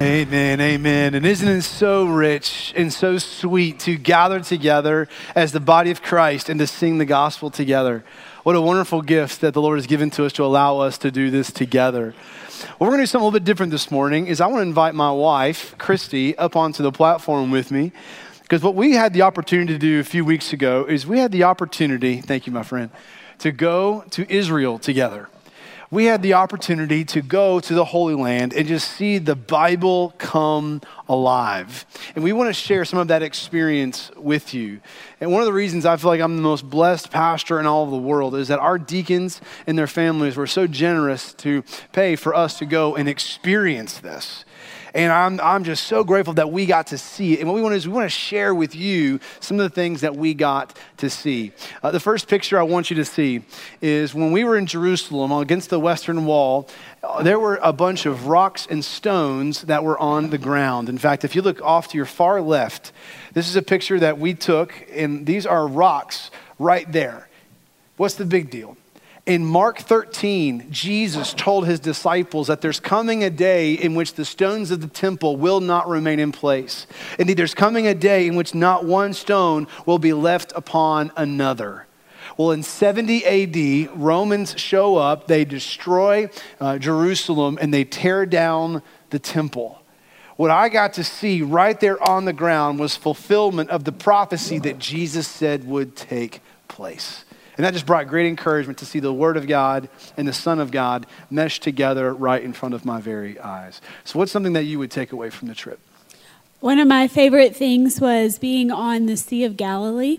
Amen, amen. And isn't it so rich and so sweet to gather together as the body of Christ and to sing the gospel together? What a wonderful gift that the Lord has given to us to allow us to do this together. What we're going to do something a little bit different this morning is I want to invite my wife, Christy, up onto the platform with me. Because what we had the opportunity to do a few weeks ago is we had the opportunity, thank you, my friend, to go to Israel together we had the opportunity to go to the Holy Land and just see the Bible come alive. And we want to share some of that experience with you. And one of the reasons I feel like I'm the most blessed pastor in all of the world is that our deacons and their families were so generous to pay for us to go and experience this. And I'm, I'm just so grateful that we got to see it. And what we want to is we want to share with you some of the things that we got to see. Uh, the first picture I want you to see is when we were in Jerusalem against the Western Wall, uh, there were a bunch of rocks and stones that were on the ground. In fact, if you look off to your far left, this is a picture that we took, and these are rocks right there. What's the big deal? In Mark 13, Jesus told his disciples that there's coming a day in which the stones of the temple will not remain in place. Indeed, there's coming a day in which not one stone will be left upon another. Well, in 70 AD, Romans show up, they destroy uh, Jerusalem, and they tear down the temple. What I got to see right there on the ground was fulfillment of the prophecy that Jesus said would take place. And that just brought great encouragement to see the Word of God and the Son of God meshed together right in front of my very eyes. So, what's something that you would take away from the trip? One of my favorite things was being on the Sea of Galilee.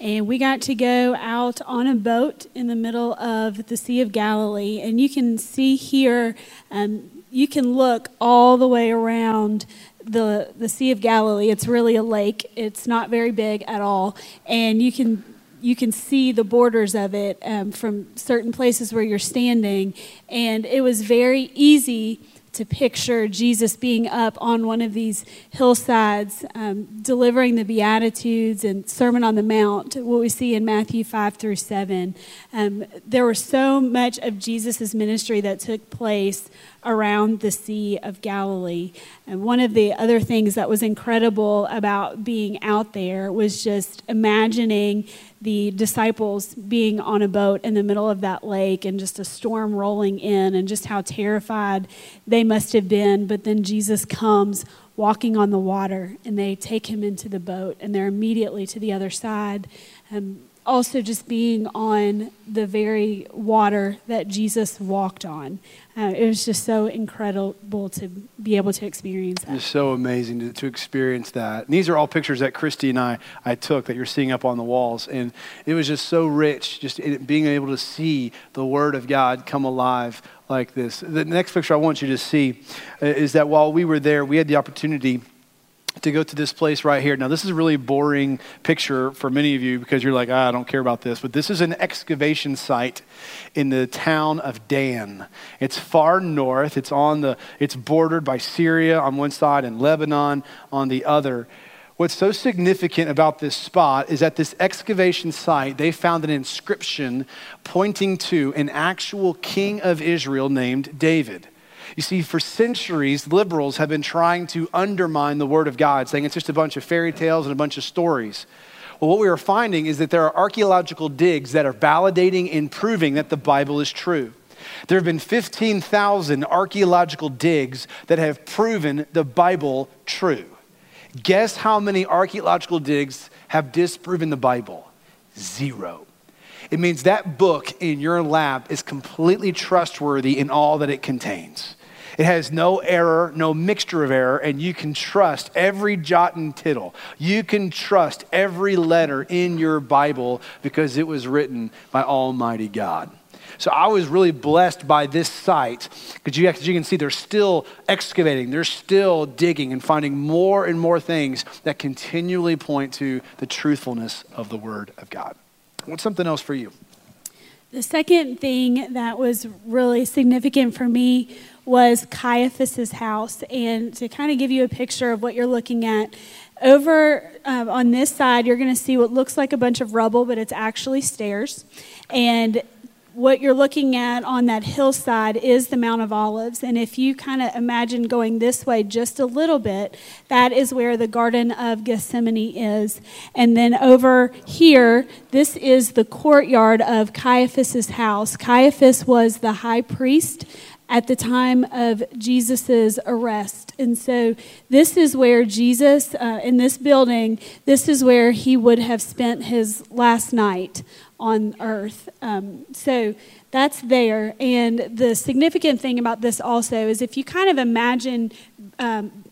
And we got to go out on a boat in the middle of the Sea of Galilee. And you can see here, um, you can look all the way around the, the Sea of Galilee. It's really a lake, it's not very big at all. And you can you can see the borders of it um, from certain places where you're standing. And it was very easy to picture Jesus being up on one of these hillsides, um, delivering the Beatitudes and Sermon on the Mount, what we see in Matthew 5 through 7. Um, there was so much of Jesus' ministry that took place around the Sea of Galilee. And one of the other things that was incredible about being out there was just imagining the disciples being on a boat in the middle of that lake and just a storm rolling in and just how terrified they must have been. But then Jesus comes walking on the water and they take him into the boat and they're immediately to the other side. Um, also, just being on the very water that Jesus walked on. Uh, it was just so incredible to be able to experience that. It's so amazing to, to experience that. And these are all pictures that Christy and I, I took that you're seeing up on the walls. And it was just so rich, just being able to see the Word of God come alive like this. The next picture I want you to see uh, is that while we were there, we had the opportunity to go to this place right here. Now, this is a really boring picture for many of you because you're like, ah, I don't care about this. But this is an excavation site in the town of Dan. It's far north. It's on the. It's bordered by Syria on one side and Lebanon on the other. What's so significant about this spot is at this excavation site, they found an inscription pointing to an actual king of Israel named David. You see, for centuries, liberals have been trying to undermine the Word of God, saying it's just a bunch of fairy tales and a bunch of stories. Well, what we are finding is that there are archaeological digs that are validating and proving that the Bible is true. There have been 15,000 archaeological digs that have proven the Bible true. Guess how many archaeological digs have disproven the Bible? Zero. It means that book in your lab is completely trustworthy in all that it contains. It has no error, no mixture of error, and you can trust every jot and tittle. You can trust every letter in your Bible because it was written by Almighty God. So I was really blessed by this site because you, you, can see they're still excavating, they're still digging and finding more and more things that continually point to the truthfulness of the Word of God. What's something else for you? The second thing that was really significant for me was Caiaphas's house. And to kind of give you a picture of what you're looking at, over um, on this side, you're going to see what looks like a bunch of rubble, but it's actually stairs. And what you're looking at on that hillside is the Mount of Olives. And if you kind of imagine going this way just a little bit, that is where the Garden of Gethsemane is. And then over here, this is the courtyard of Caiaphas's house. Caiaphas was the high priest at the time of Jesus' arrest. And so, this is where Jesus, uh, in this building, this is where he would have spent his last night on earth. Um, so, that's there. And the significant thing about this also is if you kind of imagine um,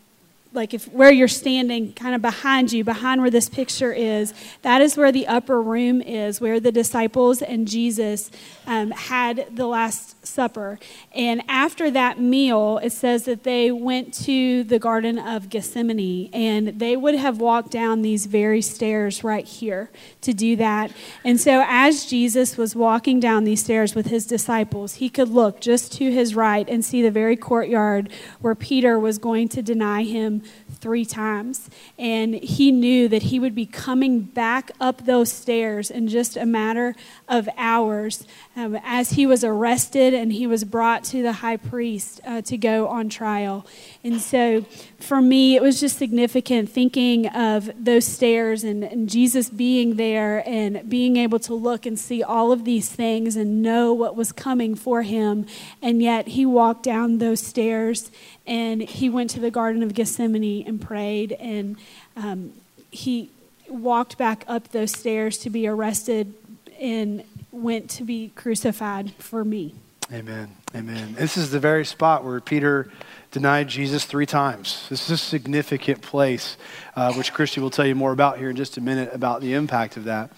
like if where you're standing kind of behind you behind where this picture is that is where the upper room is where the disciples and jesus um, had the last supper. And after that meal it says that they went to the garden of gethsemane and they would have walked down these very stairs right here to do that. And so as jesus was walking down these stairs with his disciples he could look just to his right and see the very courtyard where peter was going to deny him three times. And he knew that he would be coming back up those stairs in just a matter of hours um, as he was arrested and he was brought to the high priest uh, to go on trial. And so for me, it was just significant thinking of those stairs and, and Jesus being there and being able to look and see all of these things and know what was coming for him. And yet he walked down those stairs and he went to the Garden of Gethsemane and prayed, and um, he walked back up those stairs to be arrested and went to be crucified for me. Amen. Amen. This is the very spot where Peter denied Jesus three times. This is a significant place, uh, which Christy will tell you more about here in just a minute about the impact of that.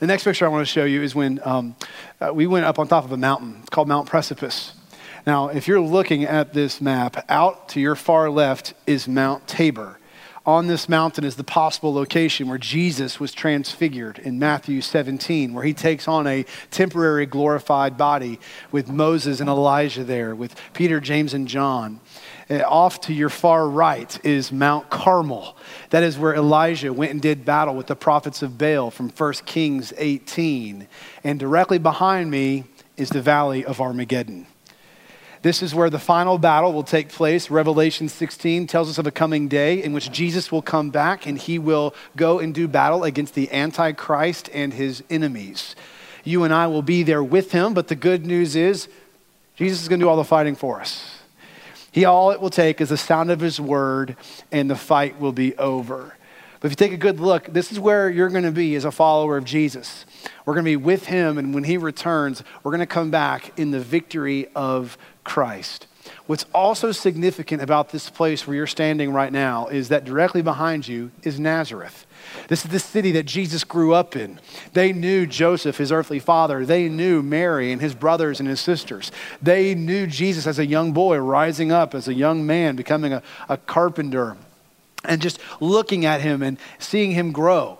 The next picture I want to show you is when um, uh, we went up on top of a mountain. It's called Mount Precipice. Now, if you're looking at this map, out to your far left is Mount Tabor. On this mountain is the possible location where Jesus was transfigured in Matthew 17, where he takes on a temporary glorified body with Moses and Elijah there, with Peter, James, and John. Uh, off to your far right is Mount Carmel. That is where Elijah went and did battle with the prophets of Baal from 1 Kings 18. And directly behind me is the valley of Armageddon. This is where the final battle will take place. Revelation 16 tells us of a coming day in which Jesus will come back and he will go and do battle against the Antichrist and his enemies. You and I will be there with him, but the good news is Jesus is going to do all the fighting for us. He, all it will take is the sound of his word, and the fight will be over. But if you take a good look, this is where you're going to be as a follower of Jesus. We're going to be with him, and when he returns, we're going to come back in the victory of Christ. What's also significant about this place where you're standing right now is that directly behind you is Nazareth. This is the city that Jesus grew up in. They knew Joseph, his earthly father. They knew Mary and his brothers and his sisters. They knew Jesus as a young boy, rising up as a young man, becoming a, a carpenter, and just looking at him and seeing him grow.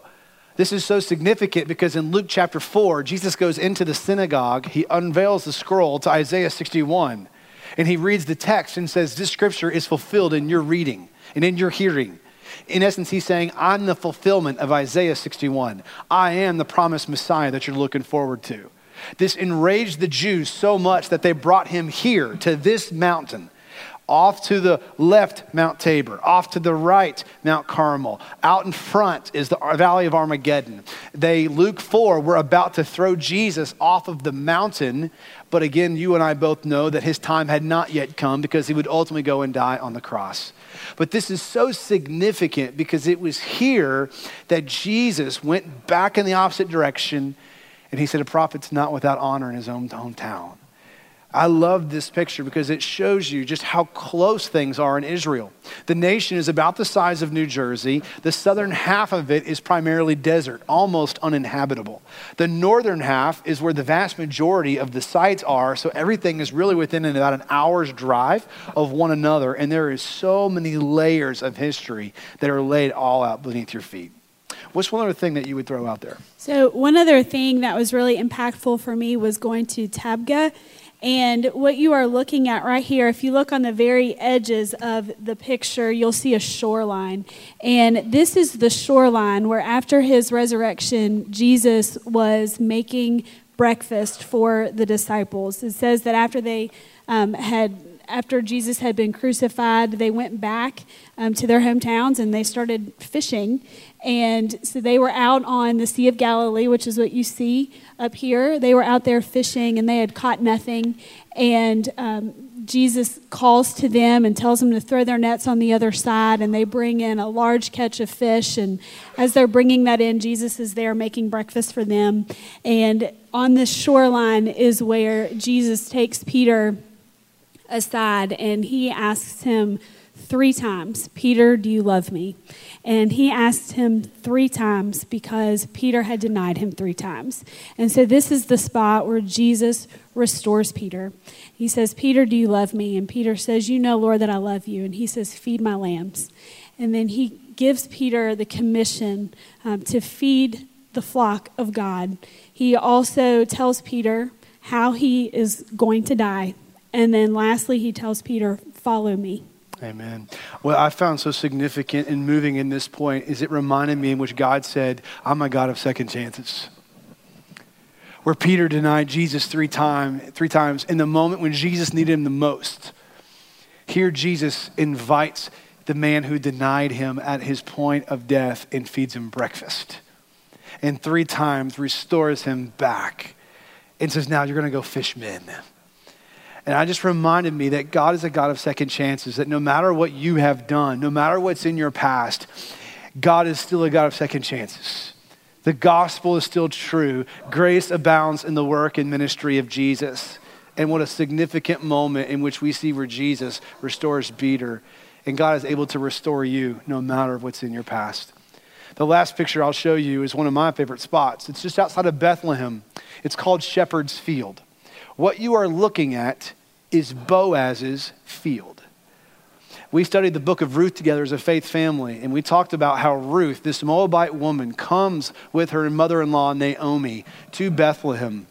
This is so significant because in Luke chapter 4, Jesus goes into the synagogue, he unveils the scroll to Isaiah 61 and he reads the text and says, This scripture is fulfilled in your reading and in your hearing. In essence, he's saying, I'm the fulfillment of Isaiah 61. I am the promised Messiah that you're looking forward to. This enraged the Jews so much that they brought him here to this mountain off to the left, Mount Tabor. Off to the right, Mount Carmel. Out in front is the Valley of Armageddon. They, Luke 4, were about to throw Jesus off of the mountain. But again, you and I both know that his time had not yet come because he would ultimately go and die on the cross. But this is so significant because it was here that Jesus went back in the opposite direction and he said, A prophet's not without honor in his own hometown. I love this picture because it shows you just how close things are in Israel. The nation is about the size of New Jersey. The southern half of it is primarily desert, almost uninhabitable. The northern half is where the vast majority of the sites are, so everything is really within about an hour's drive of one another, and there is so many layers of history that are laid all out beneath your feet. What's one other thing that you would throw out there? So, one other thing that was really impactful for me was going to Tabgha and what you are looking at right here, if you look on the very edges of the picture, you'll see a shoreline. And this is the shoreline where, after his resurrection, Jesus was making breakfast for the disciples. It says that after they um, had after Jesus had been crucified, they went back um, to their hometowns and they started fishing. And so they were out on the Sea of Galilee, which is what you see up here. They were out there fishing and they had caught nothing. And um, Jesus calls to them and tells them to throw their nets on the other side, and they bring in a large catch of fish. And as they're bringing that in, Jesus is there making breakfast for them. And on this shoreline is where Jesus takes Peter aside and he asks him three times, Peter, do you love me? And he asked him three times because Peter had denied him three times. And so this is the spot where Jesus restores Peter. He says, Peter, do you love me? And Peter says, You know, Lord, that I love you. And he says, Feed my lambs. And then he gives Peter the commission um, to feed the flock of God. He also tells Peter how he is going to die. And then lastly, he tells Peter, Follow me. Amen. What I found so significant in moving in this point is it reminded me in which God said, I'm a God of second chances. Where Peter denied Jesus three, time, three times in the moment when Jesus needed him the most. Here, Jesus invites the man who denied him at his point of death and feeds him breakfast. And three times restores him back and says, Now you're going to go fish men. And I just reminded me that God is a God of second chances, that no matter what you have done, no matter what's in your past, God is still a God of second chances. The gospel is still true. Grace abounds in the work and ministry of Jesus. And what a significant moment in which we see where Jesus restores Peter. And God is able to restore you no matter what's in your past. The last picture I'll show you is one of my favorite spots. It's just outside of Bethlehem. It's called Shepherd's Field. What you are looking at is Boaz's field. We studied the book of Ruth together as a faith family, and we talked about how Ruth, this Moabite woman, comes with her mother in law, Naomi, to Bethlehem.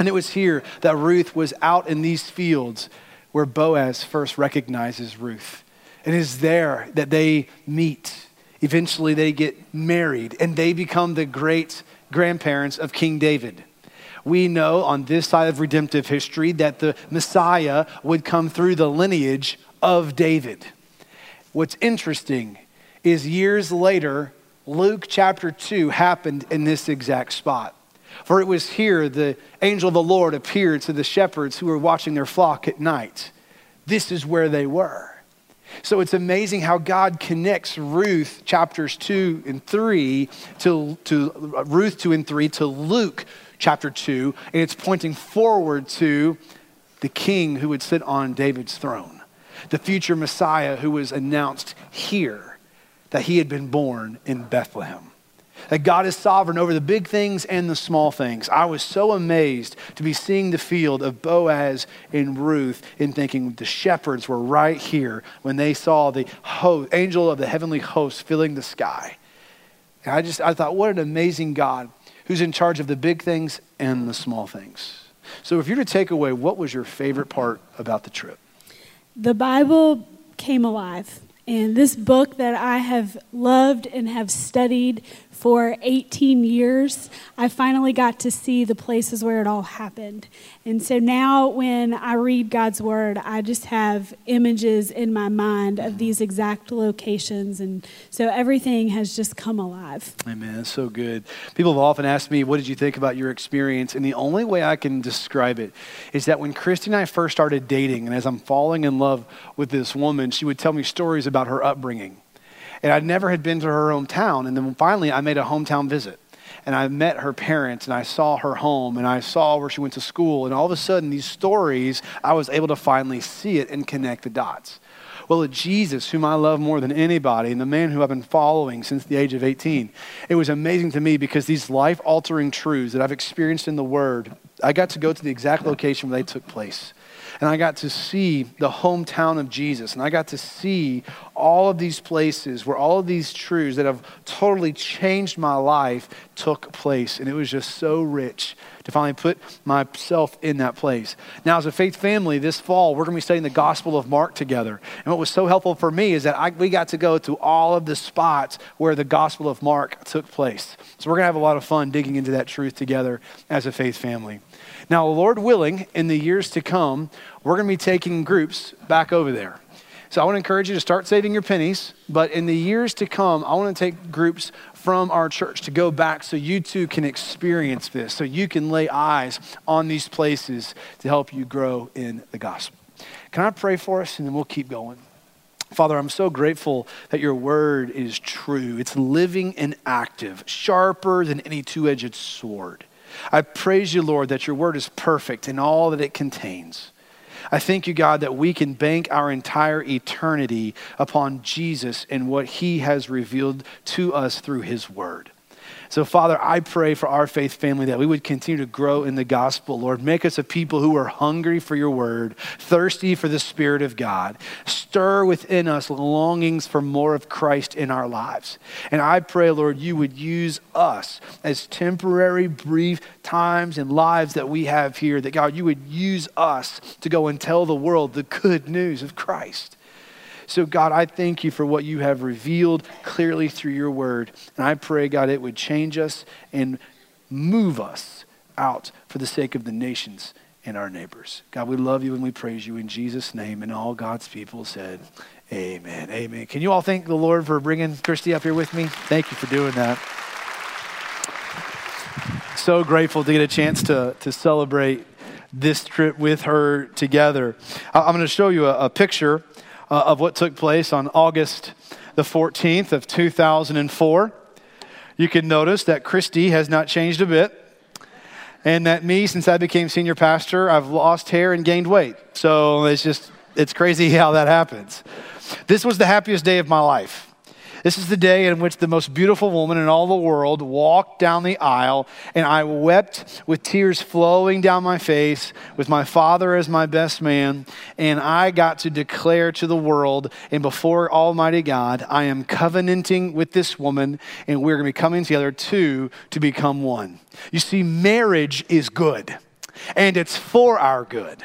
And it was here that Ruth was out in these fields where Boaz first recognizes Ruth. And it is there that they meet. Eventually, they get married, and they become the great grandparents of King David we know on this side of redemptive history that the Messiah would come through the lineage of David. What's interesting is years later, Luke chapter 2 happened in this exact spot. For it was here the angel of the Lord appeared to the shepherds who were watching their flock at night. This is where they were. So it's amazing how God connects Ruth chapters 2 and 3 to, to Ruth 2 and 3 to Luke chapter 2, and it's pointing forward to the king who would sit on David's throne, the future Messiah who was announced here, that he had been born in Bethlehem. That God is sovereign over the big things and the small things. I was so amazed to be seeing the field of Boaz and Ruth and thinking the shepherds were right here when they saw the host, angel of the heavenly host filling the sky. And I just I thought, what an amazing God who's in charge of the big things and the small things. So, if you're to take away, what was your favorite part about the trip? The Bible came alive. And this book that I have loved and have studied for 18 years, I finally got to see the places where it all happened. And so now when I read God's word, I just have images in my mind of these exact locations. And so everything has just come alive. Amen. That's so good. People have often asked me, What did you think about your experience? And the only way I can describe it is that when Christy and I first started dating, and as I'm falling in love with this woman, she would tell me stories about her upbringing. And I never had been to her hometown. And then finally, I made a hometown visit. And I met her parents and I saw her home and I saw where she went to school. And all of a sudden, these stories, I was able to finally see it and connect the dots. Well, Jesus, whom I love more than anybody, and the man who I've been following since the age of 18, it was amazing to me because these life altering truths that I've experienced in the Word, I got to go to the exact location where they took place. And I got to see the hometown of Jesus. And I got to see all of these places where all of these truths that have totally changed my life took place. And it was just so rich to finally put myself in that place. Now, as a faith family, this fall, we're going to be studying the Gospel of Mark together. And what was so helpful for me is that I, we got to go to all of the spots where the Gospel of Mark took place. So we're going to have a lot of fun digging into that truth together as a faith family. Now, Lord willing, in the years to come, we're going to be taking groups back over there. So I want to encourage you to start saving your pennies, but in the years to come, I want to take groups from our church to go back so you too can experience this, so you can lay eyes on these places to help you grow in the gospel. Can I pray for us and then we'll keep going? Father, I'm so grateful that your word is true. It's living and active, sharper than any two edged sword. I praise you, Lord, that your word is perfect in all that it contains. I thank you, God, that we can bank our entire eternity upon Jesus and what he has revealed to us through his word. So, Father, I pray for our faith family that we would continue to grow in the gospel. Lord, make us a people who are hungry for your word, thirsty for the Spirit of God. Stir within us longings for more of Christ in our lives. And I pray, Lord, you would use us as temporary, brief times and lives that we have here, that God, you would use us to go and tell the world the good news of Christ. So, God, I thank you for what you have revealed clearly through your word. And I pray, God, it would change us and move us out for the sake of the nations and our neighbors. God, we love you and we praise you in Jesus' name. And all God's people said, Amen. Amen. Can you all thank the Lord for bringing Christy up here with me? Thank you for doing that. So grateful to get a chance to, to celebrate this trip with her together. I'm going to show you a, a picture uh, of what took place on August the 14th of 2004. You can notice that Christy has not changed a bit. And that me, since I became senior pastor, I've lost hair and gained weight. So it's just, it's crazy how that happens. This was the happiest day of my life. This is the day in which the most beautiful woman in all the world walked down the aisle, and I wept with tears flowing down my face, with my father as my best man, and I got to declare to the world and before Almighty God, I am covenanting with this woman, and we're going to be coming together two to become one. You see, marriage is good, and it's for our good,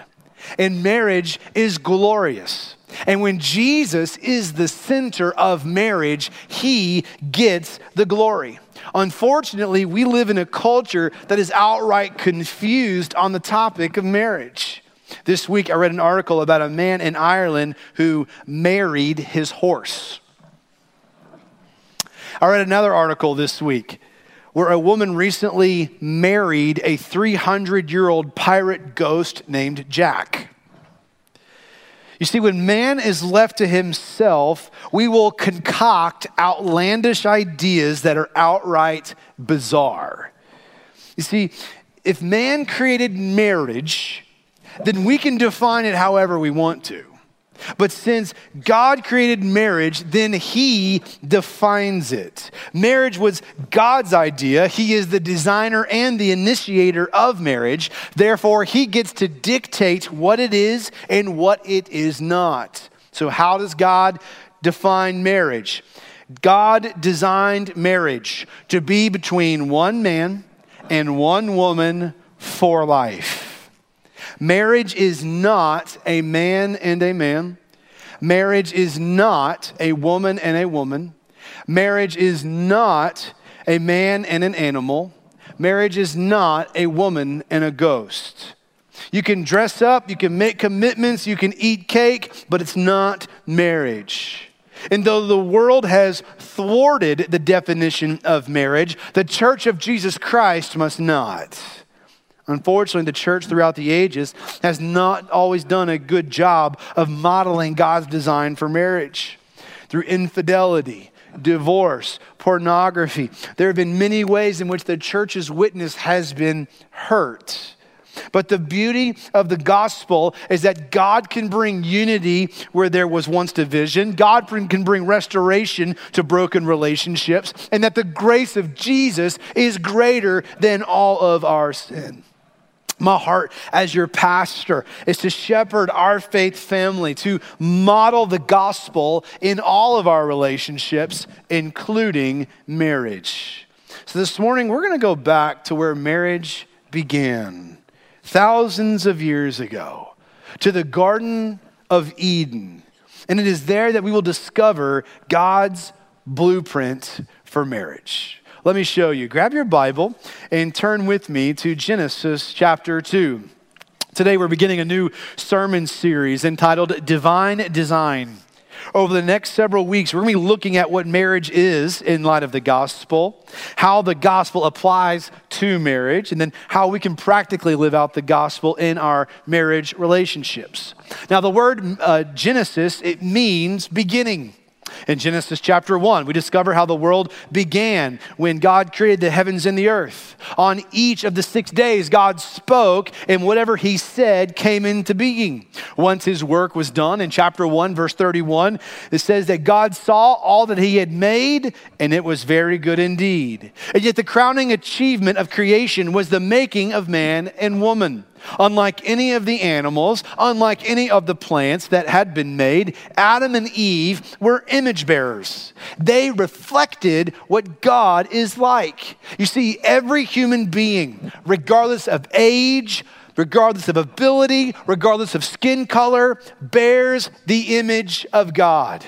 and marriage is glorious. And when Jesus is the center of marriage, he gets the glory. Unfortunately, we live in a culture that is outright confused on the topic of marriage. This week, I read an article about a man in Ireland who married his horse. I read another article this week where a woman recently married a 300 year old pirate ghost named Jack. You see, when man is left to himself, we will concoct outlandish ideas that are outright bizarre. You see, if man created marriage, then we can define it however we want to. But since God created marriage, then He defines it. Marriage was God's idea. He is the designer and the initiator of marriage. Therefore, He gets to dictate what it is and what it is not. So, how does God define marriage? God designed marriage to be between one man and one woman for life. Marriage is not a man and a man. Marriage is not a woman and a woman. Marriage is not a man and an animal. Marriage is not a woman and a ghost. You can dress up, you can make commitments, you can eat cake, but it's not marriage. And though the world has thwarted the definition of marriage, the church of Jesus Christ must not. Unfortunately, the church throughout the ages has not always done a good job of modeling God's design for marriage. Through infidelity, divorce, pornography, there have been many ways in which the church's witness has been hurt. But the beauty of the gospel is that God can bring unity where there was once division. God can bring restoration to broken relationships, and that the grace of Jesus is greater than all of our sin. My heart as your pastor is to shepherd our faith family, to model the gospel in all of our relationships, including marriage. So this morning, we're going to go back to where marriage began, thousands of years ago, to the Garden of Eden. And it is there that we will discover God's blueprint for marriage. Let me show you. Grab your Bible and turn with me to Genesis chapter 2. Today we're beginning a new sermon series entitled Divine Design. Over the next several weeks, we're going to be looking at what marriage is in light of the gospel, how the gospel applies to marriage, and then how we can practically live out the gospel in our marriage relationships. Now, the word uh, Genesis, it means beginning. In Genesis chapter 1, we discover how the world began when God created the heavens and the earth. On each of the six days, God spoke, and whatever he said came into being. Once his work was done, in chapter 1, verse 31, it says that God saw all that he had made, and it was very good indeed. And yet, the crowning achievement of creation was the making of man and woman. Unlike any of the animals, unlike any of the plants that had been made, Adam and Eve were image bearers. They reflected what God is like. You see, every human being, regardless of age, regardless of ability, regardless of skin color, bears the image of God.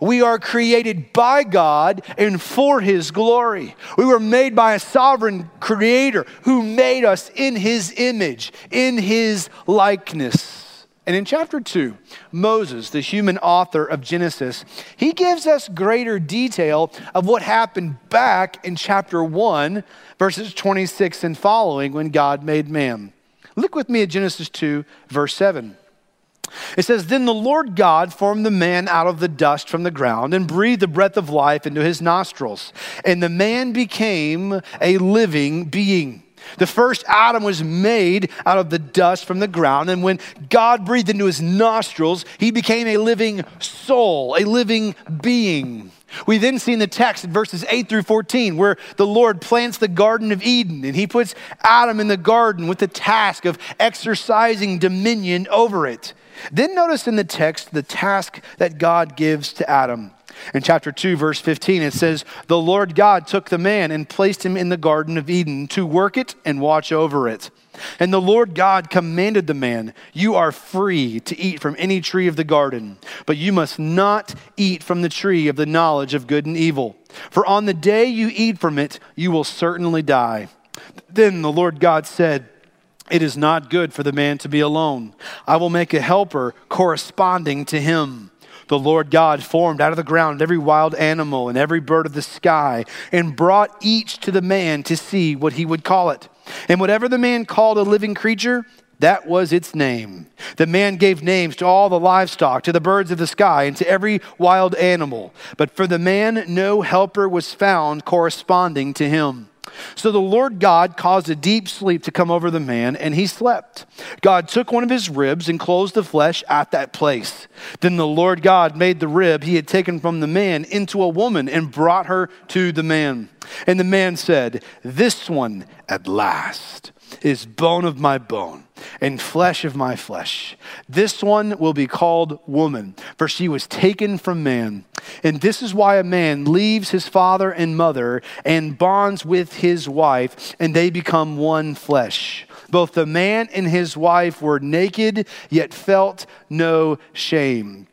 We are created by God and for His glory. We were made by a sovereign creator who made us in His image, in His likeness. And in chapter 2, Moses, the human author of Genesis, he gives us greater detail of what happened back in chapter 1, verses 26 and following, when God made man. Look with me at Genesis 2, verse 7. It says, Then the Lord God formed the man out of the dust from the ground and breathed the breath of life into his nostrils. And the man became a living being. The first Adam was made out of the dust from the ground. And when God breathed into his nostrils, he became a living soul, a living being. We then see in the text verses 8 through 14 where the Lord plants the Garden of Eden and he puts Adam in the garden with the task of exercising dominion over it. Then notice in the text the task that God gives to Adam. In chapter 2, verse 15, it says, The Lord God took the man and placed him in the Garden of Eden to work it and watch over it. And the Lord God commanded the man, You are free to eat from any tree of the garden, but you must not eat from the tree of the knowledge of good and evil. For on the day you eat from it, you will certainly die. Then the Lord God said, it is not good for the man to be alone. I will make a helper corresponding to him. The Lord God formed out of the ground every wild animal and every bird of the sky and brought each to the man to see what he would call it. And whatever the man called a living creature, that was its name. The man gave names to all the livestock, to the birds of the sky, and to every wild animal. But for the man, no helper was found corresponding to him. So the Lord God caused a deep sleep to come over the man, and he slept. God took one of his ribs and closed the flesh at that place. Then the Lord God made the rib he had taken from the man into a woman and brought her to the man. And the man said, This one at last is bone of my bone and flesh of my flesh. This one will be called woman, for she was taken from man. And this is why a man leaves his father and mother and bonds with his wife, and they become one flesh. Both the man and his wife were naked, yet felt no shame.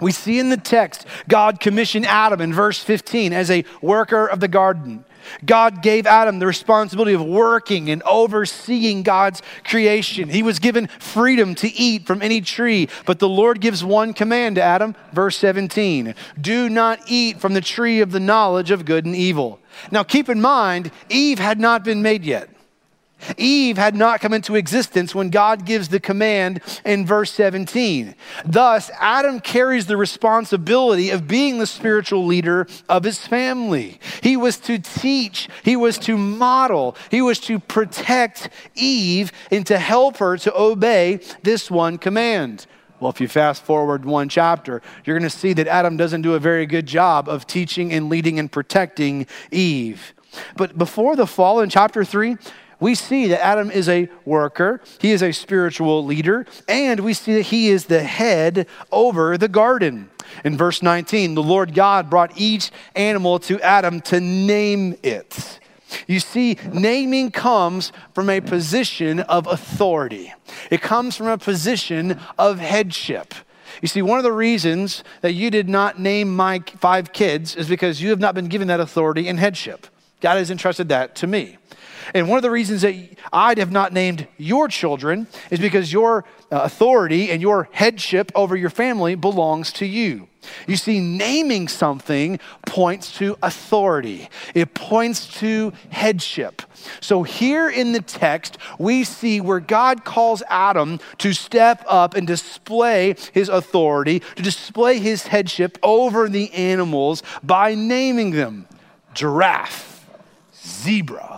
We see in the text God commissioned Adam in verse 15 as a worker of the garden. God gave Adam the responsibility of working and overseeing God's creation. He was given freedom to eat from any tree, but the Lord gives one command to Adam, verse 17 Do not eat from the tree of the knowledge of good and evil. Now keep in mind, Eve had not been made yet. Eve had not come into existence when God gives the command in verse 17. Thus, Adam carries the responsibility of being the spiritual leader of his family. He was to teach, he was to model, he was to protect Eve and to help her to obey this one command. Well, if you fast forward one chapter, you're going to see that Adam doesn't do a very good job of teaching and leading and protecting Eve. But before the fall in chapter 3, we see that Adam is a worker, he is a spiritual leader, and we see that he is the head over the garden. In verse 19, the Lord God brought each animal to Adam to name it. You see, naming comes from a position of authority, it comes from a position of headship. You see, one of the reasons that you did not name my five kids is because you have not been given that authority and headship. God has entrusted that to me. And one of the reasons that I have not named your children is because your uh, authority and your headship over your family belongs to you. You see, naming something points to authority, it points to headship. So, here in the text, we see where God calls Adam to step up and display his authority, to display his headship over the animals by naming them giraffe, zebra,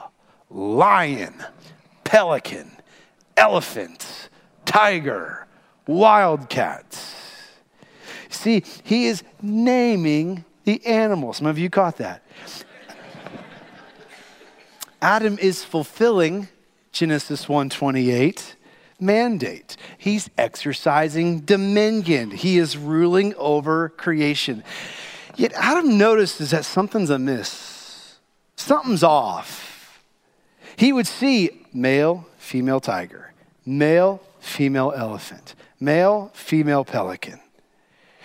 lion, pelican, elephant, tiger, wildcats. See, he is naming the animals. Some of you caught that. Adam is fulfilling Genesis 128 mandate. He's exercising dominion. He is ruling over creation. Yet Adam notices that something's amiss. Something's off he would see male, female tiger, male, female elephant, male, female pelican.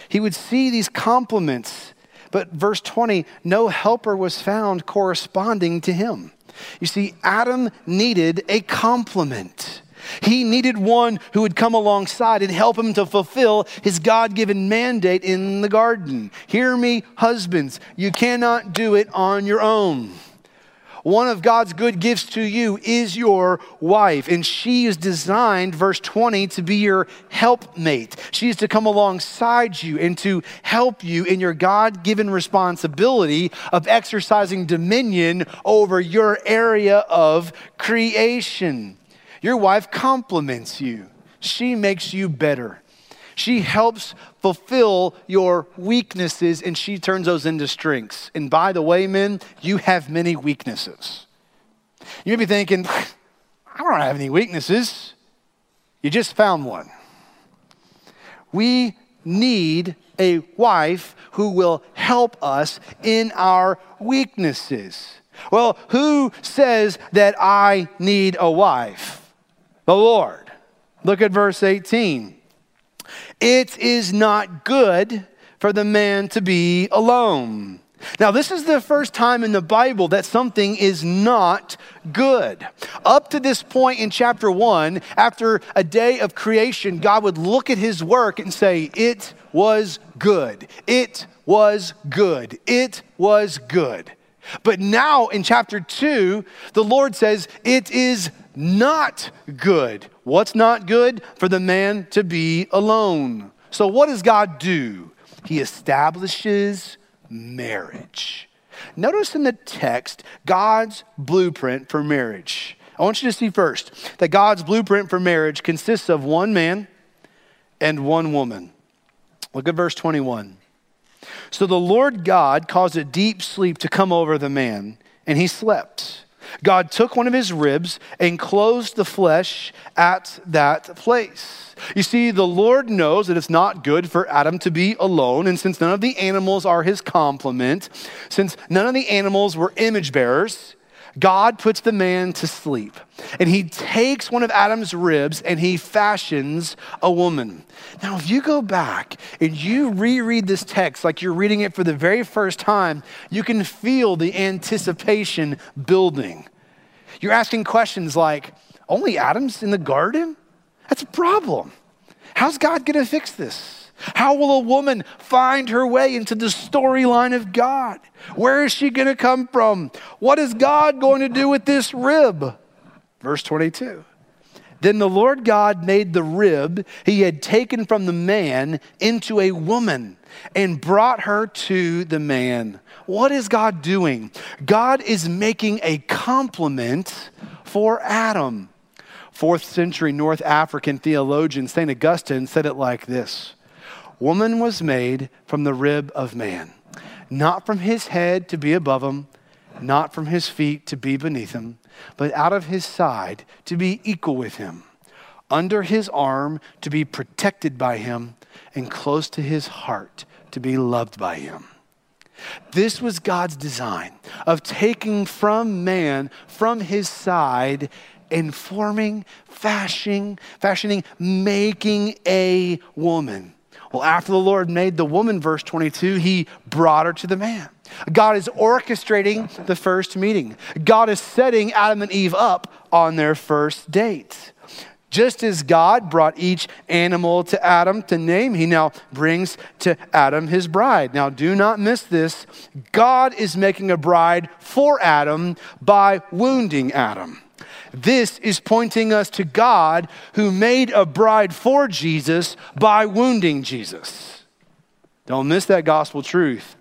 He would see these complements, but verse 20, no helper was found corresponding to him. You see, Adam needed a complement. He needed one who would come alongside and help him to fulfill his God given mandate in the garden. Hear me, husbands, you cannot do it on your own. One of God's good gifts to you is your wife, and she is designed, verse 20, to be your helpmate. She is to come alongside you and to help you in your God given responsibility of exercising dominion over your area of creation. Your wife compliments you, she makes you better. She helps fulfill your weaknesses and she turns those into strengths. And by the way, men, you have many weaknesses. You may be thinking, I don't have any weaknesses. You just found one. We need a wife who will help us in our weaknesses. Well, who says that I need a wife? The Lord. Look at verse 18. It is not good for the man to be alone. Now, this is the first time in the Bible that something is not good. Up to this point in chapter one, after a day of creation, God would look at his work and say, It was good. It was good. It was good. But now in chapter two, the Lord says, It is not good. What's not good? For the man to be alone. So, what does God do? He establishes marriage. Notice in the text God's blueprint for marriage. I want you to see first that God's blueprint for marriage consists of one man and one woman. Look at verse 21. So the Lord God caused a deep sleep to come over the man, and he slept. God took one of his ribs and closed the flesh at that place. You see, the Lord knows that it's not good for Adam to be alone, and since none of the animals are his complement, since none of the animals were image bearers, God puts the man to sleep. And he takes one of Adam's ribs and he fashions a woman. Now, if you go back and you reread this text like you're reading it for the very first time, you can feel the anticipation building. You're asking questions like, only Adam's in the garden? That's a problem. How's God going to fix this? How will a woman find her way into the storyline of God? Where is she going to come from? What is God going to do with this rib? Verse 22. Then the Lord God made the rib he had taken from the man into a woman and brought her to the man. What is God doing? God is making a complement for Adam. Fourth century North African theologian St. Augustine said it like this Woman was made from the rib of man, not from his head to be above him, not from his feet to be beneath him, but out of his side to be equal with him, under his arm to be protected by him, and close to his heart to be loved by him. This was God's design of taking from man, from his side, and forming, fashioning, fashioning, making a woman. Well, after the Lord made the woman, verse 22, he brought her to the man. God is orchestrating the first meeting. God is setting Adam and Eve up on their first date. Just as God brought each animal to Adam to name, he now brings to Adam his bride. Now, do not miss this. God is making a bride for Adam by wounding Adam. This is pointing us to God who made a bride for Jesus by wounding Jesus. Don't miss that gospel truth.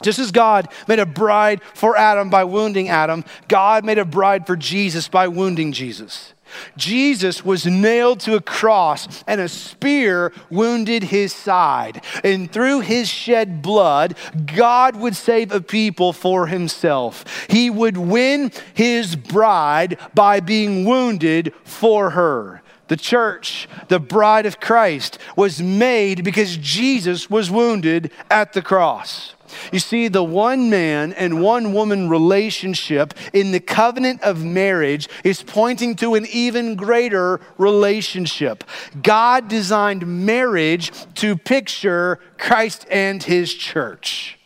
Just as God made a bride for Adam by wounding Adam, God made a bride for Jesus by wounding Jesus. Jesus was nailed to a cross and a spear wounded his side. And through his shed blood, God would save a people for himself. He would win his bride by being wounded for her. The church, the bride of Christ, was made because Jesus was wounded at the cross. You see, the one man and one woman relationship in the covenant of marriage is pointing to an even greater relationship. God designed marriage to picture Christ and his church.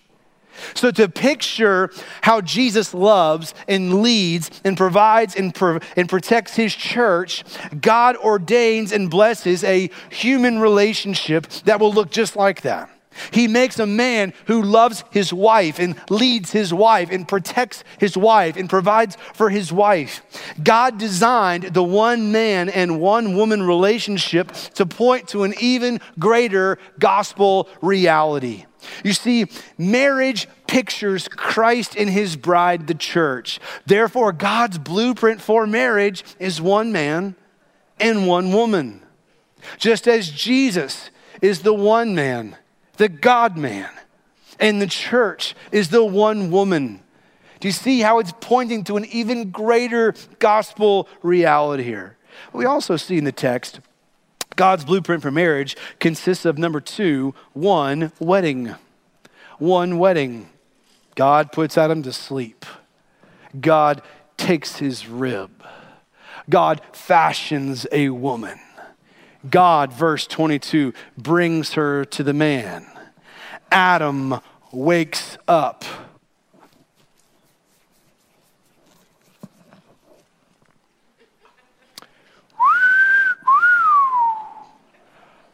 So, to picture how Jesus loves and leads and provides and, pro- and protects his church, God ordains and blesses a human relationship that will look just like that. He makes a man who loves his wife and leads his wife and protects his wife and provides for his wife. God designed the one man and one woman relationship to point to an even greater gospel reality. You see, marriage pictures Christ and his bride, the church. Therefore, God's blueprint for marriage is one man and one woman. Just as Jesus is the one man the God man. And the church is the one woman. Do you see how it's pointing to an even greater gospel reality here? We also see in the text God's blueprint for marriage consists of number two, one wedding. One wedding. God puts Adam to sleep. God takes his rib. God fashions a woman. God, verse 22, brings her to the man. Adam wakes up.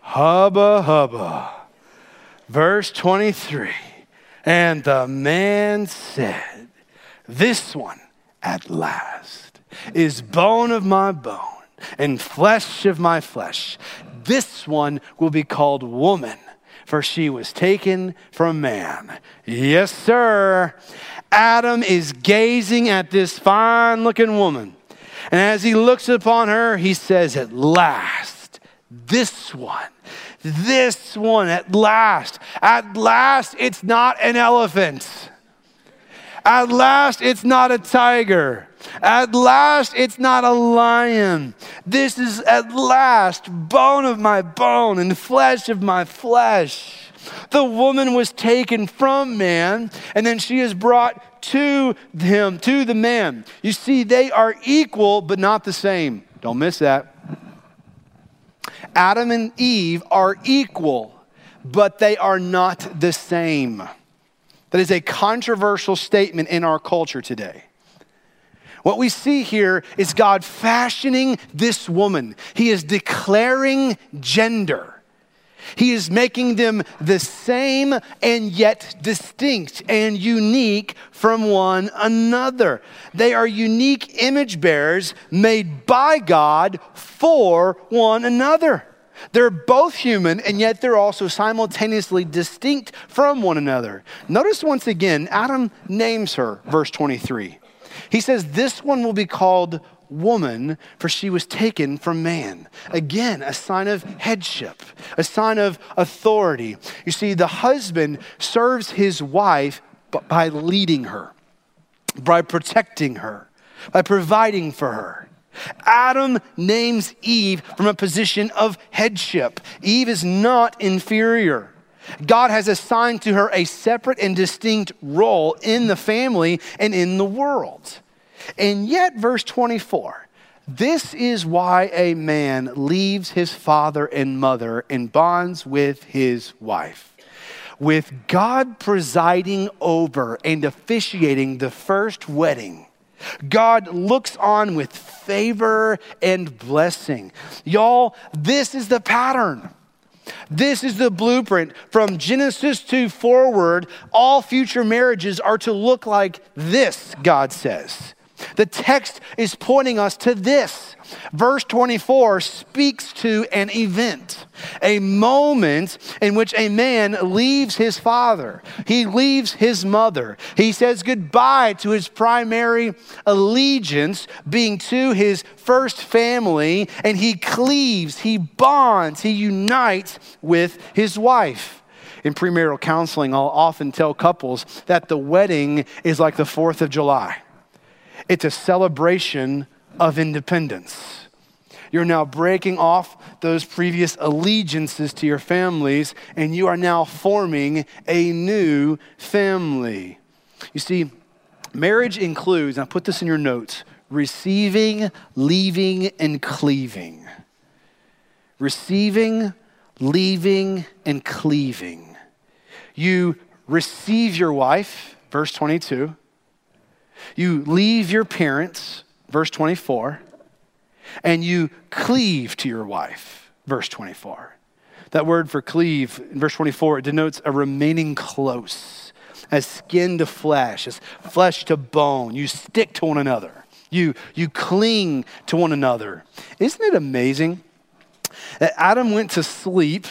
Hubba, hubba. Verse 23 And the man said, This one at last is bone of my bone and flesh of my flesh. This one will be called woman, for she was taken from man. Yes, sir. Adam is gazing at this fine looking woman. And as he looks upon her, he says, At last, this one, this one, at last, at last, it's not an elephant. At last, it's not a tiger. At last, it's not a lion. This is at last bone of my bone and flesh of my flesh. The woman was taken from man, and then she is brought to him, to the man. You see, they are equal, but not the same. Don't miss that. Adam and Eve are equal, but they are not the same. That is a controversial statement in our culture today. What we see here is God fashioning this woman. He is declaring gender. He is making them the same and yet distinct and unique from one another. They are unique image bearers made by God for one another. They're both human, and yet they're also simultaneously distinct from one another. Notice once again, Adam names her, verse 23. He says, This one will be called woman, for she was taken from man. Again, a sign of headship, a sign of authority. You see, the husband serves his wife by leading her, by protecting her, by providing for her. Adam names Eve from a position of headship. Eve is not inferior. God has assigned to her a separate and distinct role in the family and in the world. And yet, verse 24, this is why a man leaves his father and mother and bonds with his wife. With God presiding over and officiating the first wedding, God looks on with favor and blessing. Y'all, this is the pattern. This is the blueprint from Genesis 2 forward. All future marriages are to look like this, God says. The text is pointing us to this. Verse 24 speaks to an event, a moment in which a man leaves his father, he leaves his mother, he says goodbye to his primary allegiance, being to his first family, and he cleaves, he bonds, he unites with his wife. In premarital counseling, I'll often tell couples that the wedding is like the 4th of July. It's a celebration of independence. You're now breaking off those previous allegiances to your families, and you are now forming a new family. You see, marriage includes, and I put this in your notes, receiving, leaving, and cleaving. Receiving, leaving, and cleaving. You receive your wife, verse 22. You leave your parents, verse 24, and you cleave to your wife, verse 24. That word for cleave in verse 24, it denotes a remaining close, as skin to flesh, as flesh to bone. You stick to one another, you, you cling to one another. Isn't it amazing that Adam went to sleep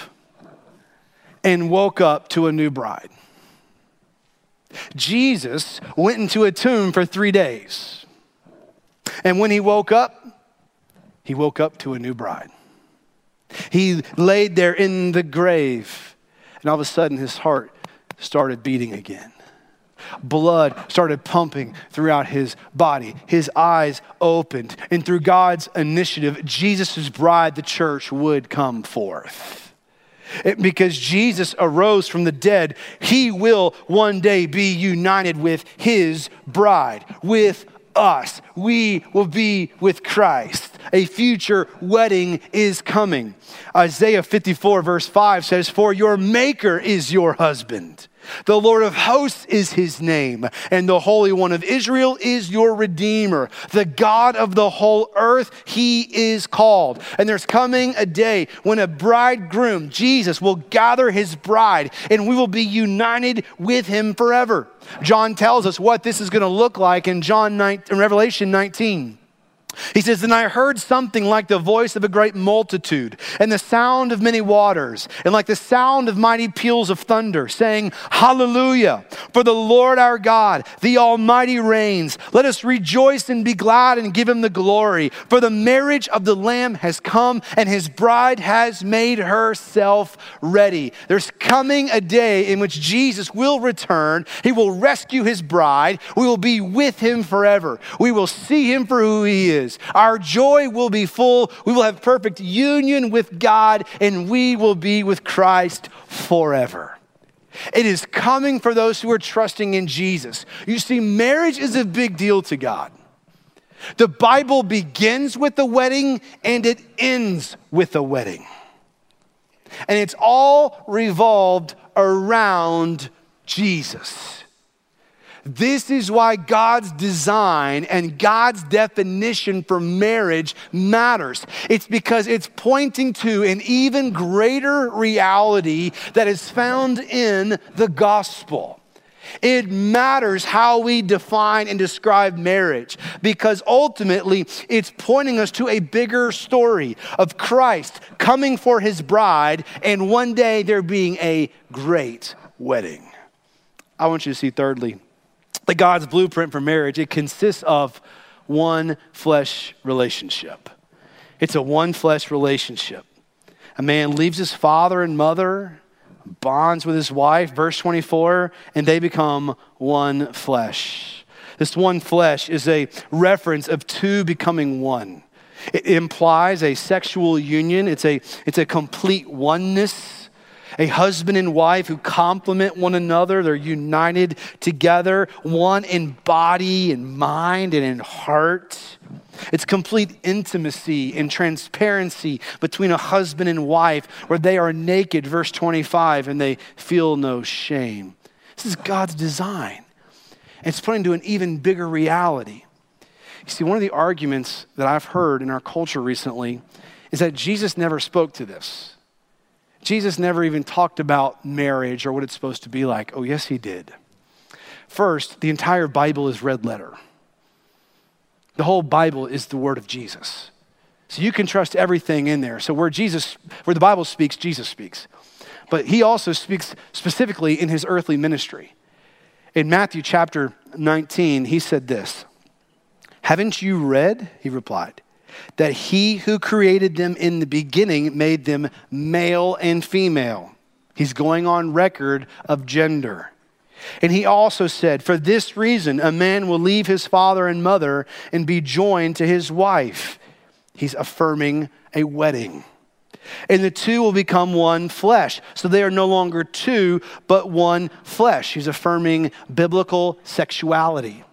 and woke up to a new bride? Jesus went into a tomb for three days. And when he woke up, he woke up to a new bride. He laid there in the grave, and all of a sudden his heart started beating again. Blood started pumping throughout his body. His eyes opened, and through God's initiative, Jesus' bride, the church, would come forth. Because Jesus arose from the dead, he will one day be united with his bride, with us. We will be with Christ. A future wedding is coming. Isaiah 54, verse 5 says, For your maker is your husband. The Lord of hosts is his name, and the Holy One of Israel is your Redeemer. The God of the whole earth, he is called. And there's coming a day when a bridegroom, Jesus, will gather his bride, and we will be united with him forever. John tells us what this is going to look like in John 9, in Revelation 19. He says, Then I heard something like the voice of a great multitude, and the sound of many waters, and like the sound of mighty peals of thunder, saying, Hallelujah! For the Lord our God, the Almighty reigns. Let us rejoice and be glad and give him the glory. For the marriage of the Lamb has come, and his bride has made herself ready. There's coming a day in which Jesus will return. He will rescue his bride. We will be with him forever. We will see him for who he is is. Our joy will be full. We will have perfect union with God, and we will be with Christ forever. It is coming for those who are trusting in Jesus. You see, marriage is a big deal to God. The Bible begins with the wedding and it ends with the wedding. And it's all revolved around Jesus. This is why God's design and God's definition for marriage matters. It's because it's pointing to an even greater reality that is found in the gospel. It matters how we define and describe marriage because ultimately it's pointing us to a bigger story of Christ coming for his bride and one day there being a great wedding. I want you to see, thirdly, God's blueprint for marriage, it consists of one flesh relationship. It's a one flesh relationship. A man leaves his father and mother, bonds with his wife, verse 24, and they become one flesh. This one flesh is a reference of two becoming one. It implies a sexual union, it's a, it's a complete oneness. A husband and wife who complement one another. They're united together, one in body and mind and in heart. It's complete intimacy and transparency between a husband and wife where they are naked, verse 25, and they feel no shame. This is God's design. It's put into an even bigger reality. You see, one of the arguments that I've heard in our culture recently is that Jesus never spoke to this. Jesus never even talked about marriage or what it's supposed to be like. Oh, yes, he did. First, the entire Bible is red letter. The whole Bible is the word of Jesus. So you can trust everything in there. So where Jesus, where the Bible speaks, Jesus speaks. But he also speaks specifically in his earthly ministry. In Matthew chapter 19, he said this Haven't you read? He replied, that he who created them in the beginning made them male and female. He's going on record of gender. And he also said, For this reason, a man will leave his father and mother and be joined to his wife. He's affirming a wedding. And the two will become one flesh. So they are no longer two, but one flesh. He's affirming biblical sexuality.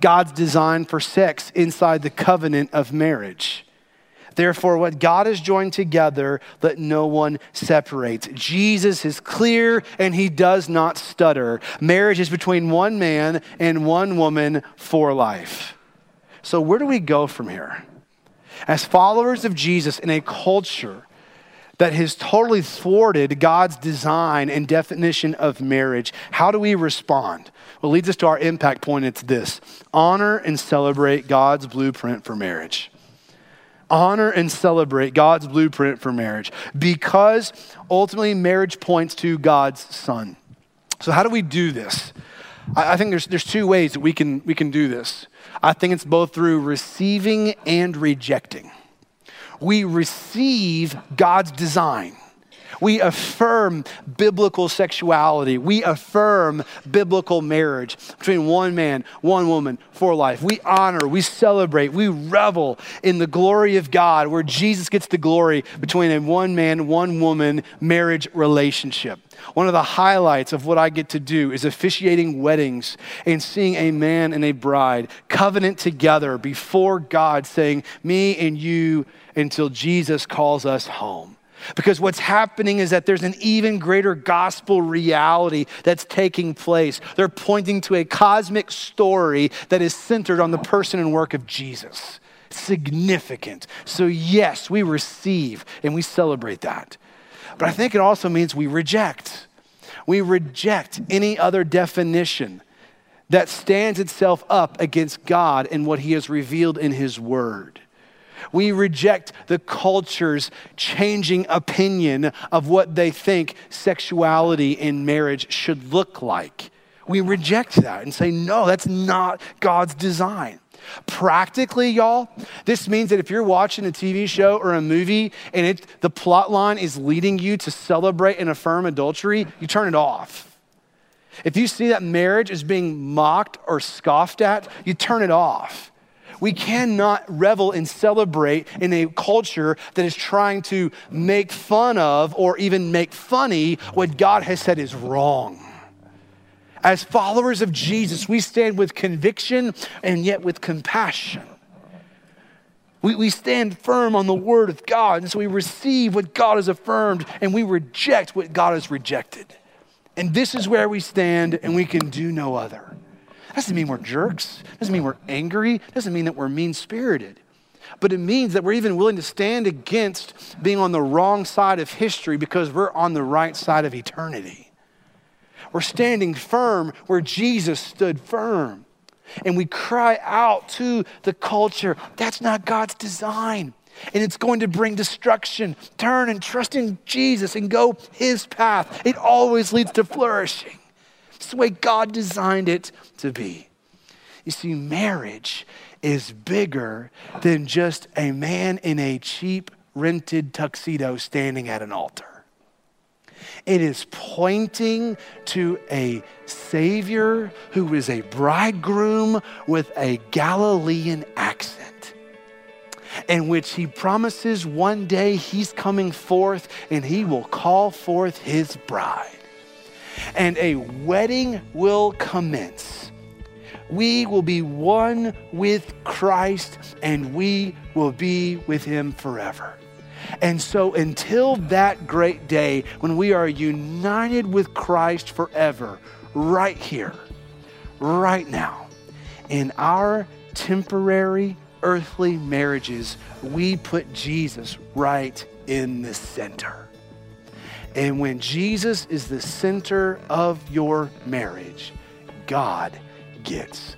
God's design for sex inside the covenant of marriage. Therefore, what God has joined together, let no one separate. Jesus is clear and he does not stutter. Marriage is between one man and one woman for life. So, where do we go from here? As followers of Jesus in a culture that has totally thwarted God's design and definition of marriage, how do we respond? Well, leads us to our impact point. It's this honor and celebrate God's blueprint for marriage. Honor and celebrate God's blueprint for marriage because ultimately marriage points to God's Son. So, how do we do this? I think there's, there's two ways that we can, we can do this. I think it's both through receiving and rejecting. We receive God's design. We affirm biblical sexuality. We affirm biblical marriage between one man, one woman for life. We honor, we celebrate, we revel in the glory of God where Jesus gets the glory between a one man, one woman marriage relationship. One of the highlights of what I get to do is officiating weddings and seeing a man and a bride covenant together before God, saying, Me and you until Jesus calls us home. Because what's happening is that there's an even greater gospel reality that's taking place. They're pointing to a cosmic story that is centered on the person and work of Jesus. Significant. So, yes, we receive and we celebrate that. But I think it also means we reject. We reject any other definition that stands itself up against God and what He has revealed in His Word. We reject the culture's changing opinion of what they think sexuality in marriage should look like. We reject that and say, no, that's not God's design. Practically, y'all, this means that if you're watching a TV show or a movie and it, the plot line is leading you to celebrate and affirm adultery, you turn it off. If you see that marriage is being mocked or scoffed at, you turn it off. We cannot revel and celebrate in a culture that is trying to make fun of or even make funny what God has said is wrong. As followers of Jesus, we stand with conviction and yet with compassion. We, we stand firm on the word of God, and so we receive what God has affirmed and we reject what God has rejected. And this is where we stand, and we can do no other. Doesn't mean we're jerks. Doesn't mean we're angry. Doesn't mean that we're mean spirited. But it means that we're even willing to stand against being on the wrong side of history because we're on the right side of eternity. We're standing firm where Jesus stood firm. And we cry out to the culture that's not God's design. And it's going to bring destruction. Turn and trust in Jesus and go his path. It always leads to flourishing. It's the way God designed it to be. You see, marriage is bigger than just a man in a cheap rented tuxedo standing at an altar. It is pointing to a Savior who is a bridegroom with a Galilean accent, in which he promises one day he's coming forth and he will call forth his bride. And a wedding will commence. We will be one with Christ and we will be with him forever. And so, until that great day when we are united with Christ forever, right here, right now, in our temporary earthly marriages, we put Jesus right in the center. And when Jesus is the center of your marriage, God gets.